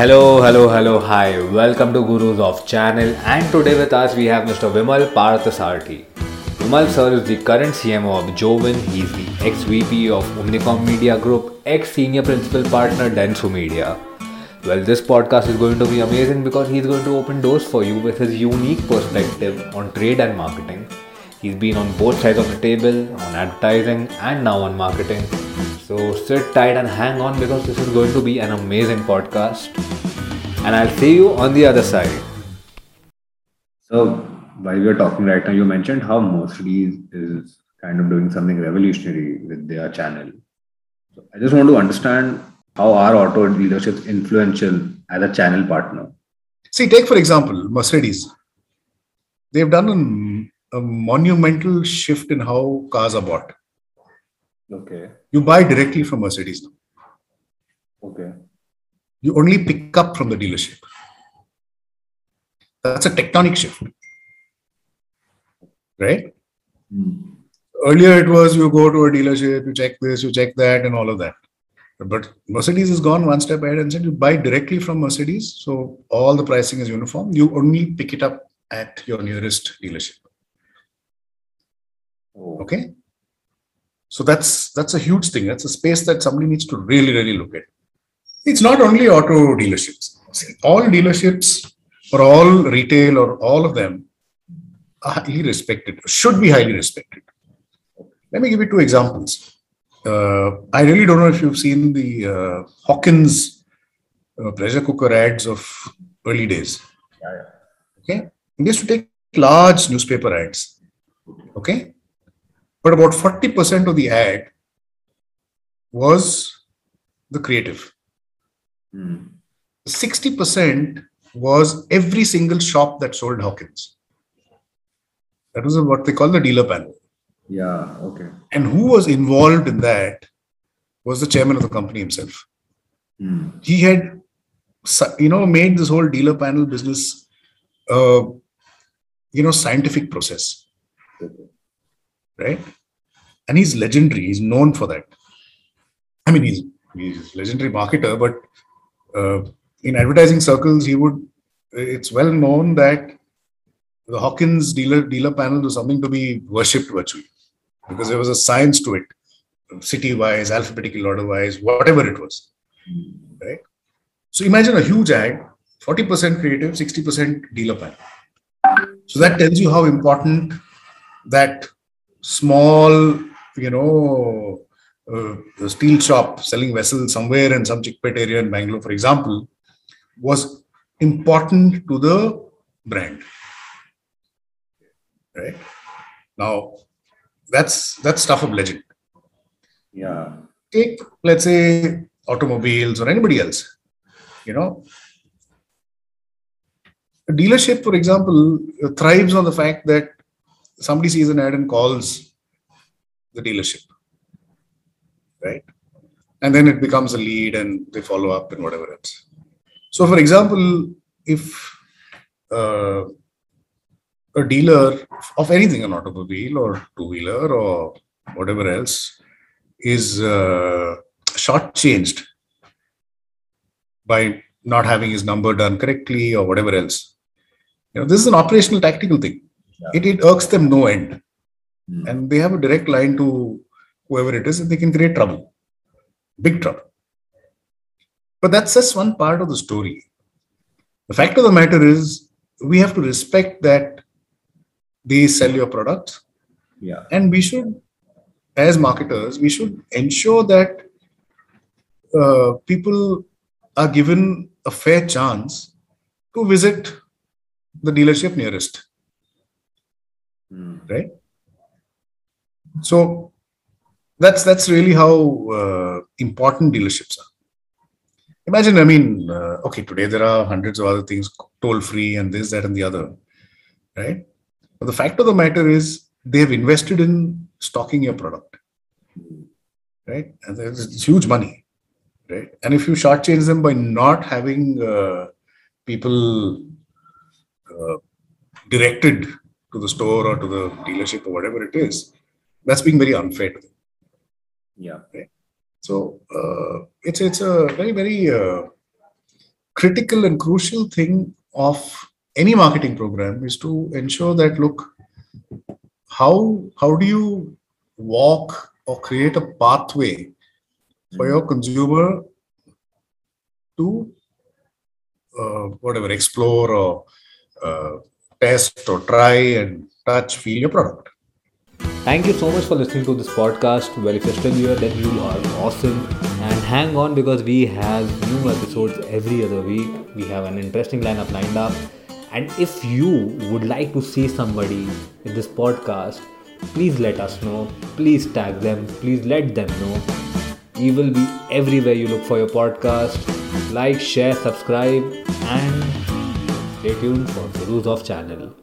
Hello, hello, hello, hi. Welcome to Gurus of Channel and today with us we have Mr. Vimal Parthasarathy. Vimal sir is the current CMO of Joven. He's the ex-VP of Omnicom Media Group, ex-senior principal partner Dentsu Media. Well, this podcast is going to be amazing because he's going to open doors for you with his unique perspective on trade and marketing. He's been on both sides of the table, on advertising and now on marketing. So sit tight and hang on because this is going to be an amazing podcast. And I'll see you on the other side. So, while we are talking right now, you mentioned how Mercedes is kind of doing something revolutionary with their channel. So, I just want to understand how are auto dealerships influential as a channel partner? See, take for example Mercedes. They've done a, a monumental shift in how cars are bought. Okay. You buy directly from Mercedes now. Okay. You only pick up from the dealership. That's a tectonic shift. Right? Mm. Earlier it was you go to a dealership, you check this, you check that, and all of that. But Mercedes has gone one step ahead and said you buy directly from Mercedes. So all the pricing is uniform. You only pick it up at your nearest dealership. Oh. Okay. So that's that's a huge thing. That's a space that somebody needs to really, really look at. It's not only auto dealerships. See, all dealerships or all retail or all of them are highly respected, should be highly respected. Let me give you two examples. Uh, I really don't know if you've seen the uh, Hawkins uh, pressure cooker ads of early days. Yeah, yeah. Okay. They used to take large newspaper ads. Okay. But about 40% of the ad was the creative. Mm. 60% was every single shop that sold Hawkins. That was what they call the dealer panel. Yeah. Okay. And who was involved in that was the chairman of the company himself. Mm. He had, you know, made this whole dealer panel business, uh, you know, scientific process, Okay. right? And he's legendary. He's known for that. I mean, he's he's a legendary marketer, but uh, in advertising circles, he would. It's well known that the Hawkins dealer dealer panel was something to be worshipped virtually because there was a science to it, city wise, alphabetical order wise, whatever it was. Right. So imagine a huge ad, 40% creative, 60% dealer panel. So that tells you how important that small, you know, uh, steel shop selling vessels somewhere in some chickpet area in Bangalore, for example, was important to the brand. Right now, that's that's stuff of legend. Yeah. Take let's say automobiles or anybody else. You know, a dealership, for example, thrives on the fact that somebody sees an ad and calls the dealership, right? And then it becomes a lead and they follow up and whatever else. So, for example, if uh, a dealer of anything, an automobile or two wheeler or whatever else, is uh, shortchanged by not having his number done correctly or whatever else. You know, this is an operational tactical thing. Yeah. It, it irks them no end Mm. and they have a direct line to whoever it is and they can create trouble big trouble but that's just one part of the story the fact of the matter is we have to respect that they sell your product Yeah. and we should as marketers we should ensure that uh, people are given a fair chance to visit the dealership nearest Mm. right so that's that's really how uh, important dealerships are. Imagine i mean uh, okay today there are hundreds of other things toll free and this that and the other right? But the fact of the matter is they've invested in stocking your product right? And there's huge money right? And if you shortchange them by not having uh, people uh, directed to the store or to the dealership or whatever it is that's being very unfair to them. Yeah. so uh, it's it's a very very uh, critical and crucial thing of any marketing program is to ensure that look how how do you walk or create a pathway for your consumer to uh, whatever explore or uh, test or try and touch feel your product Thank you so much for listening to this podcast. Well, if you're still here, then you are awesome. And hang on because we have new episodes every other week. We have an interesting lineup lined up. And if you would like to see somebody in this podcast, please let us know. Please tag them. Please let them know. We will be everywhere you look for your podcast. Like, share, subscribe, and stay tuned for Gurus of Channel.